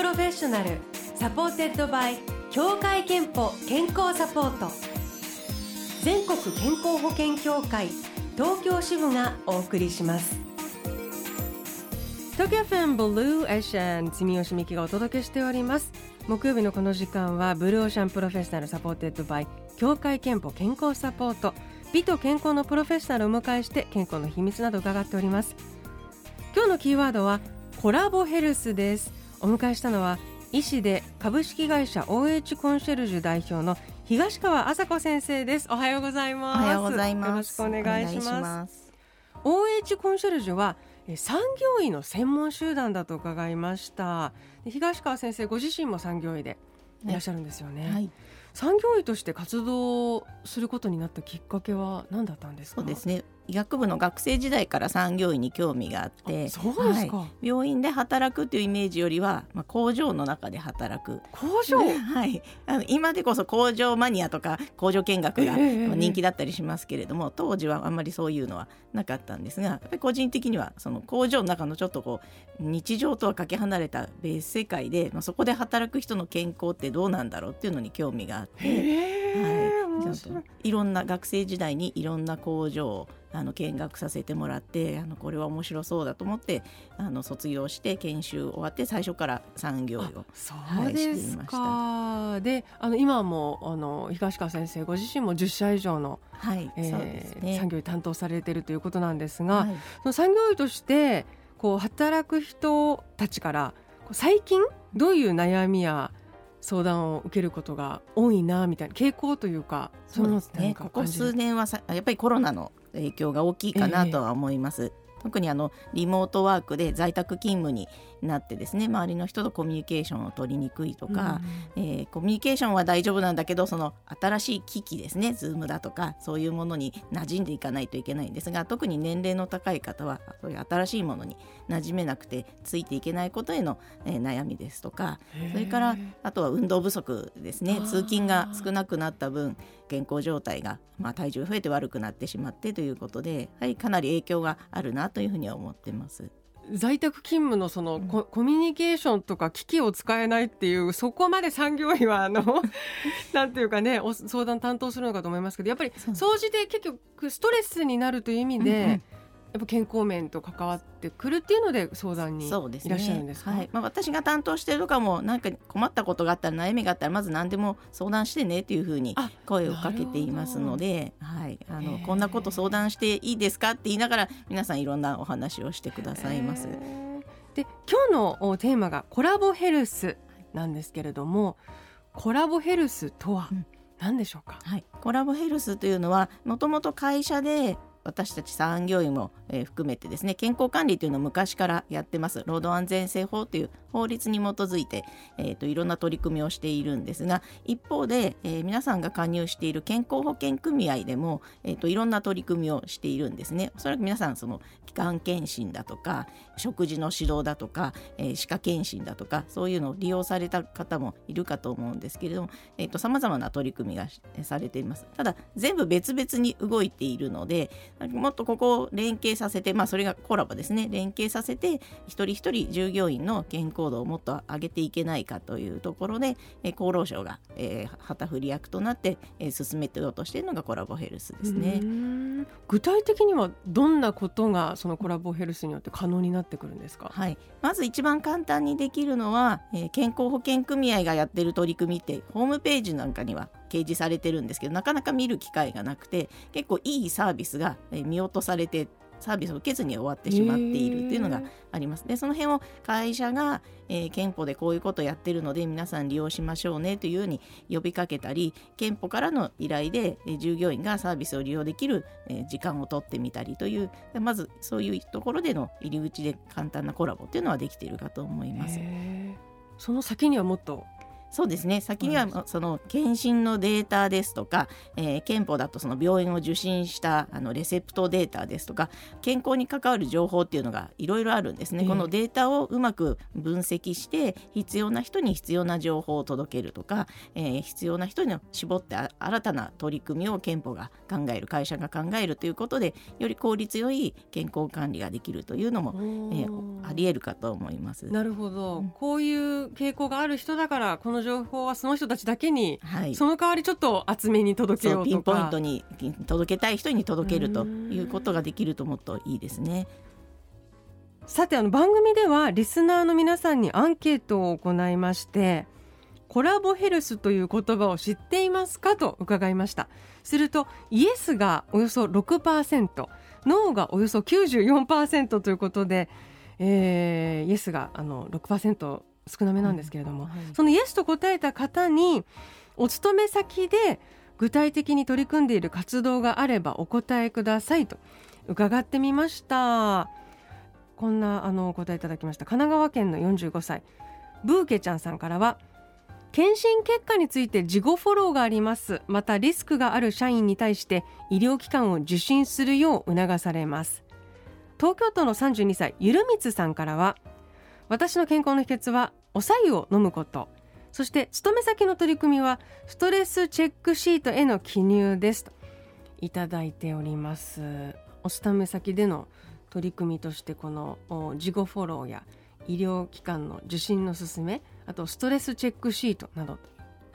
Professional supported by 協会けんぽ健康サポート。全国健康保険協会東京支部がお送りします。東京 FM Blue Ocean 住吉美希がお届けしております。木曜日のこの時間は Blue Ocean Professional supported by 協会けんぽ健康サポート。美と健康のプロフェッショナルをお迎えして健康の秘密など伺っております。今日のキーワードはコラボヘルスです。お迎えしたのは医師で株式会社 OH コンシェルジュ代表の東川麻子先生です。おはようございます。おはようございます。よろしくお願いします。OH コンシェルジュは産業医の専門集団だと伺いました。東川先生ご自身も産業医でいらっしゃるんですよね、はい、産業医として活動することになったきっかけは何だったんですか？そうですね。医学部の学生時代から産業医に興味があってそうですか、はい、病院で働くというイメージよりは、まあ、工場の中で働く。工場、はい、あの今でこそ工場マニアとか工場見学が人気だったりしますけれども、えー、当時はあんまりそういうのはなかったんですがやっぱり個人的にはその工場の中のちょっとこう日常とはかけ離れた別世界で、まあ、そこで働く人の健康ってどうなんだろうっていうのに興味があって、はい、い。ろんな学生時代にいろんな工場をあの見学させてもらってあのこれは面白そうだと思ってあの卒業して研修終わって最初から産業医をそうですか、はい、であの今もあの東川先生ご自身も10社以上の、はいえーね、産業医担当されているということなんですが、はい、その産業医としてこう働く人たちから最近どういう悩みや相談を受けることが多いなみたいな傾向というかそうですねここ数年はさやっぱりコロナの影響が大きいかなとは思います。えー特にあのリモートワークで在宅勤務になってですね周りの人とコミュニケーションを取りにくいとか、うん、えー、コミュニケーションは大丈夫なんだけどその新しい機器ですね Zoom だとかそういうものに馴染んでいかないといけないんですが特に年齢の高い方はそういう新しいものに馴染めなくてついていけないことへの、えー、悩みですとかそれからあとは運動不足ですね通勤が少なくなった分健康状態が、まあ、体重増えて悪くなってしまってということで、はい、かなり影響があるなというふうには思ってます。在宅勤務のそのコ,、コミュニケーションとか機器を使えないっていうそこまで産業医はあの なんていうかね相談担当するのかと思いますけどやっぱり掃除で結局ストレスになるという意味で、うんうんやっぱ健康面と関わってくるっていうので相談にいらっしゃるんですか、ね、はい。まあ、私が担当してるとかも何か困ったことがあったら悩みがあったらまず何でも相談してねっていうふうに声をかけていますので、はい、あのこんなこと相談していいですかって言いながら皆さんいろんなお話をしてくださいます。で今日のテーマがコラボヘルスなんですけれどもコラボヘルスとは何でしょうか、はい、コラボヘルスというのはもともと会社で私たち産業医も、えー、含めてですね健康管理というのを昔からやってます。労働安全性法という法律に基づいて、えーと、いろんな取り組みをしているんですが一方で、えー、皆さんが加入している健康保険組合でも、えーと、いろんな取り組みをしているんですね。おそらく皆さんその基幹検診だとか食事の指導だとか、えー、歯科検診だとかそういうのを利用された方もいるかと思うんですけれどもさまざ、まな取り組みがされています。ただ全部別々に動いているのでもっとここを連携させて、まあ、それがコラボですね。連携させて一人一人従業員の健康度をもっと上げていけないかというところで、え厚労省が、えー、旗振り役となって、えー、進めてようとしているのがコラボヘルスですね。具体的にはどんなことがそのコラボヘルスによって可能になってくるんですか、はい、まず一番簡単にできるのは、えー、健康保険組合がやってる取り組みってホームページなんかには掲示されてるんですけどなかなか見る機会がなくて結構いいサービスが見落とされてサービスを受けずに終わってしまっているっていうのがあります。でその辺を会社が、えー、憲法でこういうことをやってるので皆さん利用しましょうねというように呼びかけたり憲法からの依頼で、えー、従業員がサービスを利用できる、えー、時間を取ってみたりというまずそういうところでの入り口で簡単なコラボっていうのはできているかと思います。その先にはもっとそうですね。先にはその検診のデータですとか、えー、憲法だとその病院を受診したあのレセプトデータですとか健康に関わる情報っていうのがいろいろあるんですね、えー、このデータをうまく分析して必要な人に必要な情報を届けるとか、えー、必要な人に絞って新たな取り組みを憲法が考える会社が考えるということでより効率よい健康管理ができるというのも、えー、ありえるかと思います。なるほど、うん、こういう傾向がある人だからこの情報はその人たちだけに、はい、その代わりちょっと厚めに届けようピンポイントに届けたい人に届けるということができるともっといいですね。さてあの番組ではリスナーの皆さんにアンケートを行いましてコラボヘルスという言葉を知っていますかと伺いました。するとイエスがおよそ6%ノーがおよそ94%ということで、えー、イエスがあの6%少なめなんですけれども、うんはい、そのイエスと答えた方にお勤め先で具体的に取り組んでいる活動があればお答えくださいと。伺ってみました。こんなあのお答えいただきました。神奈川県の45歳。ブーケちゃんさんからは検診結果について事後フォローがあります。またリスクがある社員に対して医療機関を受診するよう促されます。東京都の32歳ゆるみつさんからは私の健康の秘訣はお白湯を飲むこと。そして勤め先の取り組みはストレスチェックシートへの記入です。といただいております。お勤め先での取り組みとしてこの事後フォローや医療機関の受診の勧めあとストレスチェックシートなど。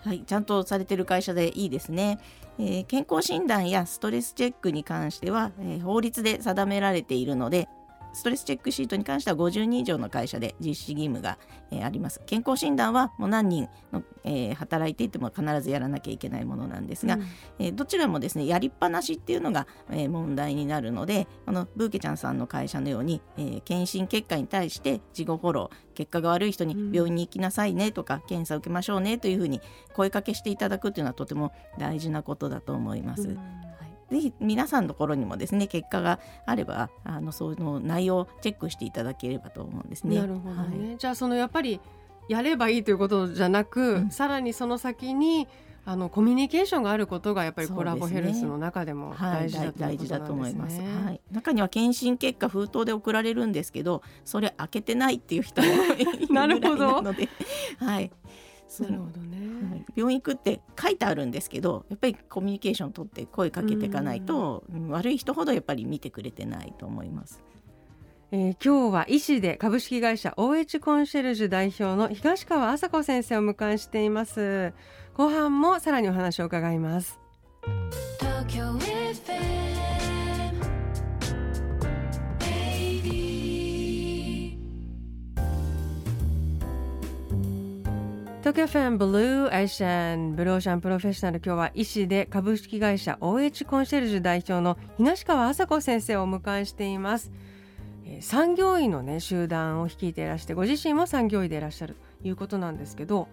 はい、ちゃんとされてる会社でいいですね、えー、健康診断やストレスチェックに関しては、えー、法律で定められているのでストレスチェックシートに関しては50人以上の会社で実施義務が、えー、あります。健康診断はもう何人の、えー、働いていても必ずやらなきゃいけないものなんですが、うん、えー、どちらもですねやりっぱなしっていうのが、え問題になるのでこのブーケちゃんさんの会社のように、え検診結果に対して事後フォロー結果が悪い人に病院に行きなさいねとか、うん、検査受けましょうねというふうに声かけしていただくというのはとても大事なことだと思います。うんぜひ皆さんのところにもですね結果があればあのその内容をチェックしていただければと思うんですね。なるほどね、はい、じゃあそのやっぱりやればいいということじゃなく、うん、さらにその先にあのコミュニケーションがあることがやっぱりコラボヘルスの中でも大事だ、ねはい、大事だと思います、はい、中には検診結果封筒で送られるんですけどそれ開けてないっていう人も なるほどので、はい、なるほどね、はい、病院行くって書いてあるんですけどやっぱりコミュニケーション取って声かけていかないと、悪い人ほどやっぱり見てくれてないと思います。えー、今日は医師で株式会社 OH コンシェルジュ代表の東川麻子先生を迎えしています。後半もさらにお話を伺います東京 FM Blue Ocean Blue Ocean Professional 今日は医師で株式会社 OH コンシェルジュ代表の東川麻子先生をお迎えしています。産業医のね集団を率いていらしてご自身も産業医でいらっしゃるということなんですけど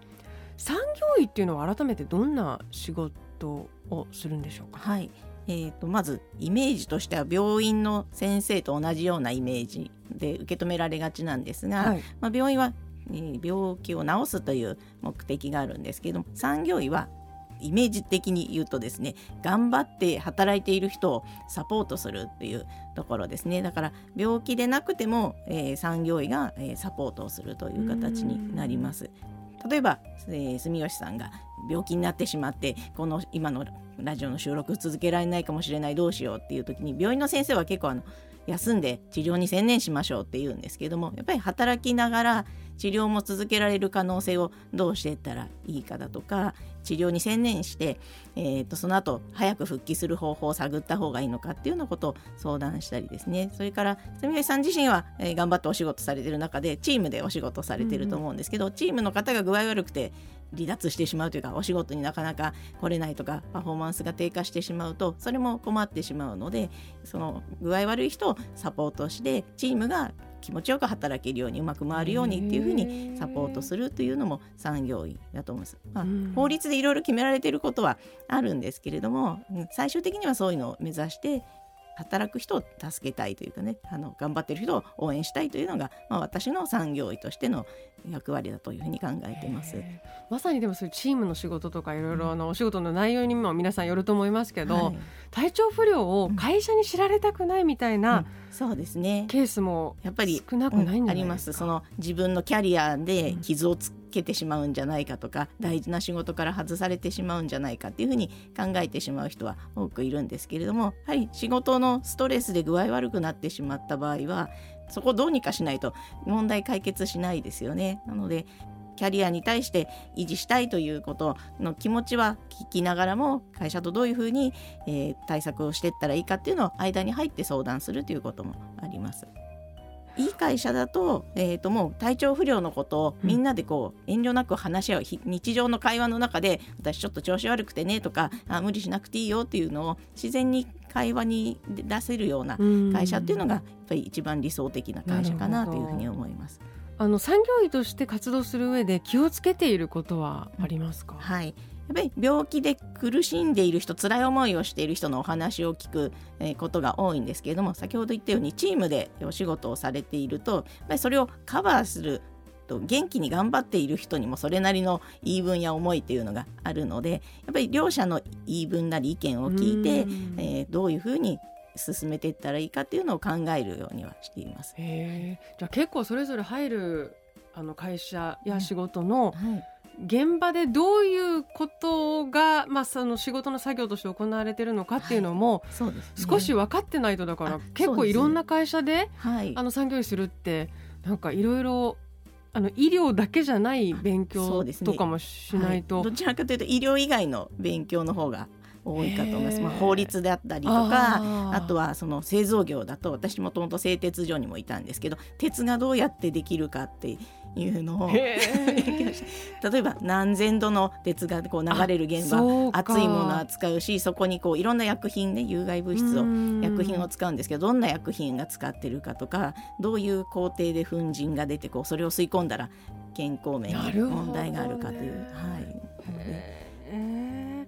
産業医っていうのは改めてどんな仕事をするんでしょうか？はい。えーと、とまずイメージとしては病院の先生と同じようなイメージで受け止められがちなんですが、はい、まあ、病院は病気を治すという目的があるんですけども産業医はイメージ的に言うとですね頑張って働いている人をサポートするっていうところですねだから病気でなくても、えー、産業医が、えー、サポートをするという形になります。例えば、えー、住吉さんが病気になってしまってこの今のラジオの収録続けられないかもしれないどうしようっていう時に病院の先生は結構あの休んで治療に専念しましょうって言うんですけどもやっぱり働きながら治療も続けられる可能性をどうしていったらいいかだとか治療に専念して、えーと、その後早く復帰する方法を探った方がいいのかっていうようなことを相談したりですね。それから住吉さん自身は、えー、頑張ってお仕事されてる中でチームでお仕事されてると思うんですけど、うん、チームの方が具合悪くて離脱してしまうというかお仕事になかなか来れないとかパフォーマンスが低下してしまうとそれも困ってしまうのでその具合悪い人をサポートしてチームが気持ちよく働けるようにうまく回るようにっていうふうにサポートするというのも産業医だと思います。まあ、法律でいろいろ決められていることはあるんですけれども最終的にはそういうのを目指して働く人を助けたいというかねあの頑張ってる人を応援したいというのが、まあ、私の産業医としての役割だというふうに考えています。まさにでもそういうチームの仕事とかいろいろあのお仕事の内容にも皆さんよると思いますけど、はい、体調不良を会社に知られたくないみたいな、うん、そうですね。ケースもやっぱり少なくないんじゃないですか、うん、あります。その自分のキャリアで傷をつけてしまうんじゃないかとか、大事な仕事から外されてしまうんじゃないかっていうふうに考えてしまう人は多くいるんですけれどもやはり仕事のストレスで具合悪くなってしまった場合はそこをどうにかしないと問題解決しないですよね。なのでキャリアに対して維持したいということの気持ちは聞きながらも会社とどういうふうに、えー、対策をしていったらいいかっていうのを間に入って相談するということもあります。いい会社だと,、えー、ともう体調不良のことをみんなでこう遠慮なく話し合う、うん、日常の会話の中で私ちょっと調子悪くてねとかあ無理しなくていいよっていうのを自然に会話に出せるような会社っていうのがやっぱり一番理想的な会社かなというふうに思います。あの産業医として活動する上で気をつけていることはありますか、はいやっぱり病気で苦しんでいる人辛い思いをしている人のお話を聞くことが多いんですけれども先ほど言ったようにチームでお仕事をされているとやっぱりそれをカバーすると元気に頑張っている人にもそれなりの言い分や思いっていうのがあるのでやっぱり両者の言い分なり意見を聞いて、えー、どういうふうに進めていったらいいかっていうのを考えるようにはしています。じゃあ結構それぞれ入るあの会社や仕事の、はい現場でどういうことが、まあ、その仕事の作業として行われているのかっていうのも、はい。ね、少し分かってないとだから結構いろんな会社で、はい、あの産業医するってなんかいろいろあの医療だけじゃない勉強とかもしないと、ねはい、どちらかというと医療以外の勉強の方が多いかと思います。まあ、法律であったりとかあとはその製造業だと私もともと製鉄所にもいたんですけど鉄がどうやってできるかっていうのを 例えば何千度の鉄がこう流れる現場熱いものを扱うしそこにこういろんな薬品ね有害物質を薬品を使うんですけどどんな薬品が使ってるかとかどういう工程で粉塵が出てこうそれを吸い込んだら健康面に問題があるかという。はい。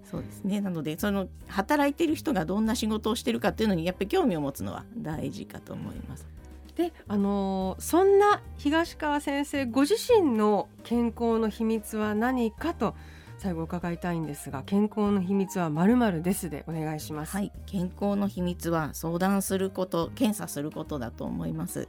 そうですね。なのでその働いてる人がどんな仕事をしてるかっていうのにやっぱり興味を持つのは大事かと思います。であのそんな東川先生ご自身の健康の秘密は何かと最後伺いたいんですが健康の秘密はまるまるですでお願いします。はい。健康の秘密は相談すること検査することだと思います。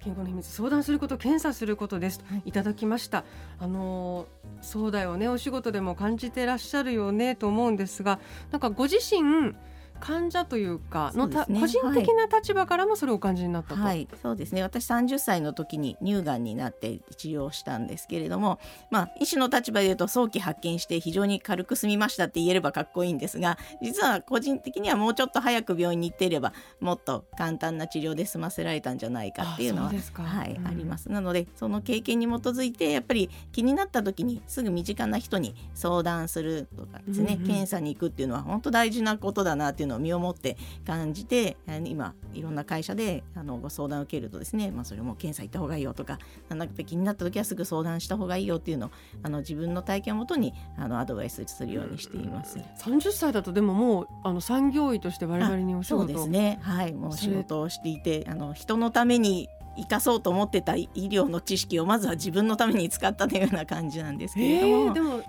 健康の秘密相談すること検査することですといただきました、あのそうだよね。お仕事でも感じてらっしゃるよねと思うんですがなんかご自身患者というかのた、ね、個人的な立場からもそれをお感じになったと、はい、そうですね。私30歳の時に乳がんになって治療したんですけれども、まあ、医師の立場でいうと早期発見して非常に軽く済みましたって言えればかっこいいんですが実は個人的にはもうちょっと早く病院に行っていればもっと簡単な治療で済ませられたんじゃないかっていうのははい、うん、あります。なのでその経験に基づいてやっぱり気になった時にすぐ身近な人に相談するとかですね、うんうん、検査に行くっていうのは本当大事なことだなっていうのを身をもって感じて今いろんな会社であのご相談を受けるとですね、まあ、それも検査行った方がいいよとかなんか気になった時はすぐ相談した方がいいよっていうのをあの自分の体験をもとにあのアドバイスするようにしています。30歳だとでももうあの産業医として我々にお仕事そうですねはいもう仕事をしていてあの人のために生かそうと思ってた医療の知識をまずは自分のために使ったというような感じなんですけれども。でも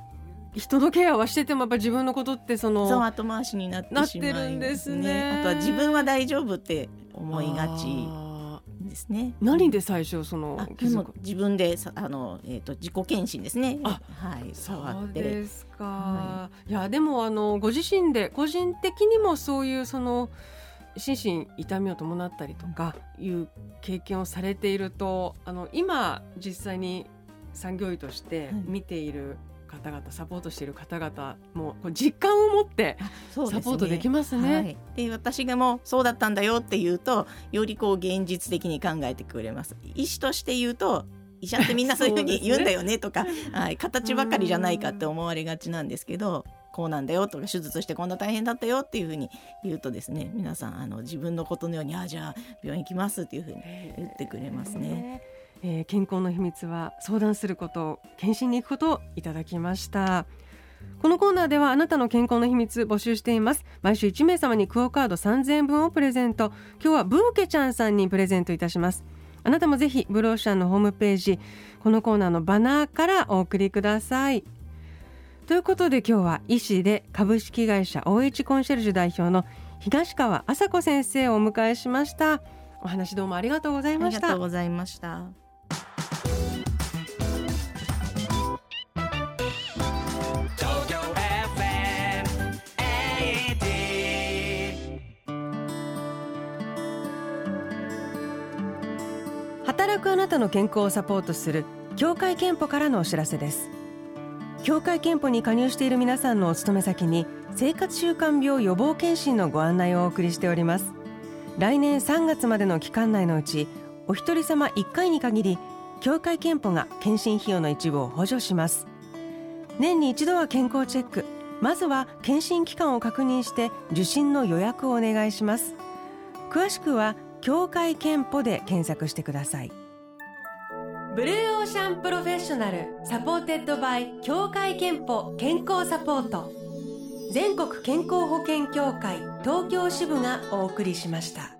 人のケアはしててもやっぱ自分のことってそのそう後回しになってしまうんですねあとは自分は大丈夫って思いがちですね。何で最初その自分であのえっ、ー、と自己検診ですね。あ、はい。そうですか。はい、いやでもあのご自身で個人的にもそういうその心身痛みを伴ったりとかいう経験をされているとあの今実際に産業医として見ている、方々サポートしている方々も実感を持ってサポートできますね。で、ねはい、私がもそうだったんだよって言うとよりこう現実的に考えてくれます。医師として言うと医者ってみんなそういうふうに 言うんだよねとか、ね、はい、形ばかりじゃないかって思われがちなんですけどこうなんだよとか手術してこんな大変だったよっていうふうに言うとですね皆さんあの自分のことのようにあじゃあ病院行きますっていうふうに言ってくれますね。えー、健康の秘密は相談すること検診に行くことをいただきました。このコーナーではあなたの健康の秘密募集しています。毎週1名様にクオカード3000円分をプレゼント。今日はブーケちゃんさんにプレゼントいたします。あなたもぜひブローシャンのホームページこのコーナーのバナーからお送りください。ということで今日は医師で株式会社 OH コンシェルジュ代表の東川麻子先生をお迎えしました。お話どうもありがとうございました。ありがとうございました。働くあなたの健康をサポートする協会憲法からのお知らせです。協会憲法に加入している皆さんのお勤め先に生活習慣病予防検診のご案内をお送りしております。来年3月までの期間内のうちお一人様1回に限り協会憲法が検診費用の一部を補助します。年に一度は健康チェック。まずは検診期間を確認して受診の予約をお願いします。詳しくは協会けんぽで検索してください。 Blue Ocean Professional supported by 協会けんぽ健康サポート。全国健康保険協会東京支部がお送りしました。